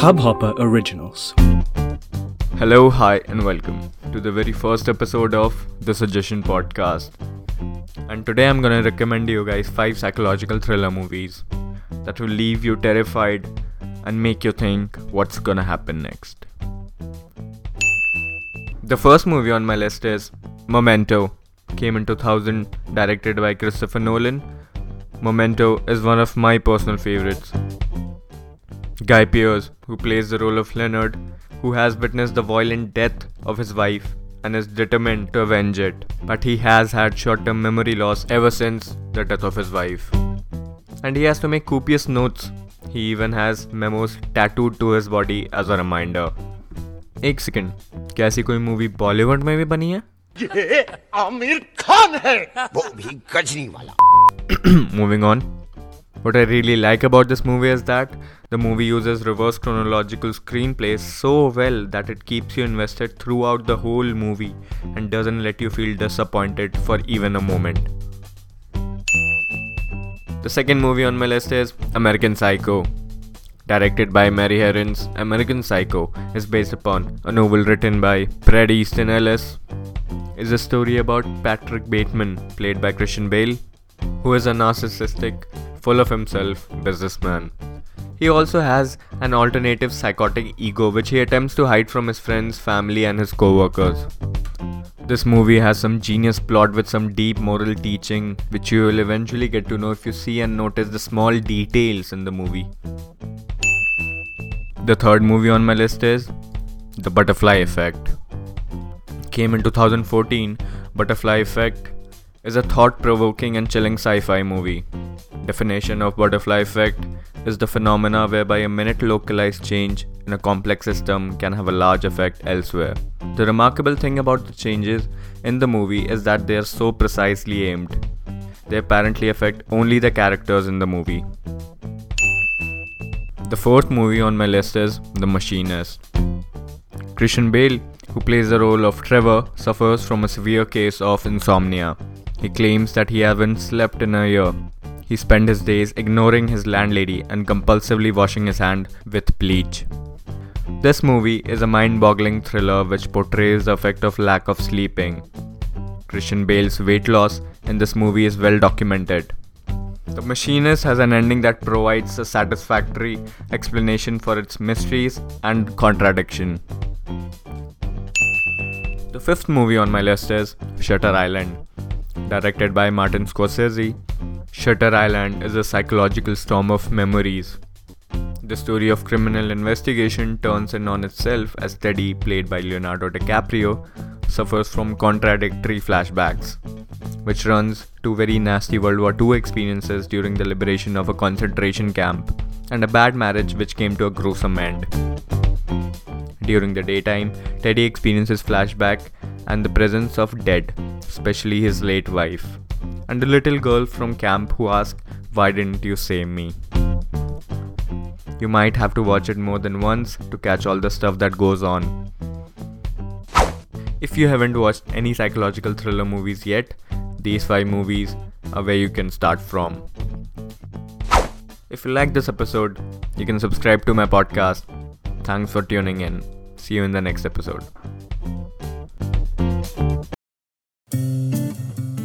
Hubhopper Originals. Hello, hi, and welcome to the very first episode of the Suggestion Podcast. And today I'm gonna recommend you guys five psychological thriller movies that will leave you terrified and make you think what's gonna happen next. The first movie on my list is Memento. Came in 2000, directed by Christopher Nolan. Memento is one of my personal favorites. Guy Pearce, who plays the role of Leonard, who has witnessed the violent death of his wife and is determined to avenge it. But he has had short term memory loss ever since the death of his wife. And he has to make copious notes. He even has memos tattooed to his body as a reminder. एक second क्या ऐसी कोई movie Bollywood में भी बनी है ये आमिर खान है वो भी गजनी वाला Moving on. what I really like about this movie is that the movie uses reverse chronological screenplay so well that it keeps you invested throughout the whole movie and doesn't let you feel disappointed for even a moment. The second movie on my list is American Psycho. Directed by Mary Harron's American Psycho is based upon a novel written by Bret Easton Ellis. Is a story about Patrick Bateman, played by Christian Bale, who is a narcissistic, full of himself businessman. He also has an alternative psychotic ego which he attempts to hide from his friends, family, and his co workers. This movie has some genius plot with some deep moral teaching, which you will eventually get to know if you see and notice the small details in the movie. The third movie on my list is The Butterfly Effect. Came in 2014, Butterfly Effect is a thought provoking and chilling sci fi movie. Definition of butterfly effect is the phenomena whereby a minute localized change in a complex system can have a large effect elsewhere. The remarkable thing about the changes in the movie is that they are so precisely aimed. They apparently affect only the characters in the movie. The fourth movie on my list is The Machinist. Christian Bale, who plays the role of Trevor, suffers from a severe case of insomnia. He claims that he hasn't slept in a year. He spent his days ignoring his landlady and compulsively washing his hand with bleach. This movie is a mind boggling thriller which portrays the effect of lack of sleeping. Christian Bale's weight loss in this movie is well documented. The Machinist has an ending that provides a satisfactory explanation for its mysteries and contradiction. The fifth movie on my list is Shutter Island. Directed by Martin Scorsese, Shutter Island is a psychological storm of memories. The story of criminal investigation turns in on itself as Teddy, played by Leonardo DiCaprio, suffers from contradictory flashbacks, which runs to very nasty World War II experiences during the liberation of a concentration camp and a bad marriage which came to a gruesome end. During the daytime, Teddy experiences flashback and the presence of dead, especially his late wife, and a little girl from camp who asked, Why didn't you save me? You might have to watch it more than once to catch all the stuff that goes on. If you haven't watched any psychological thriller movies yet, these 5 movies are where you can start from. If you like this episode, you can subscribe to my podcast. Thanks for tuning in. See you in the next episode.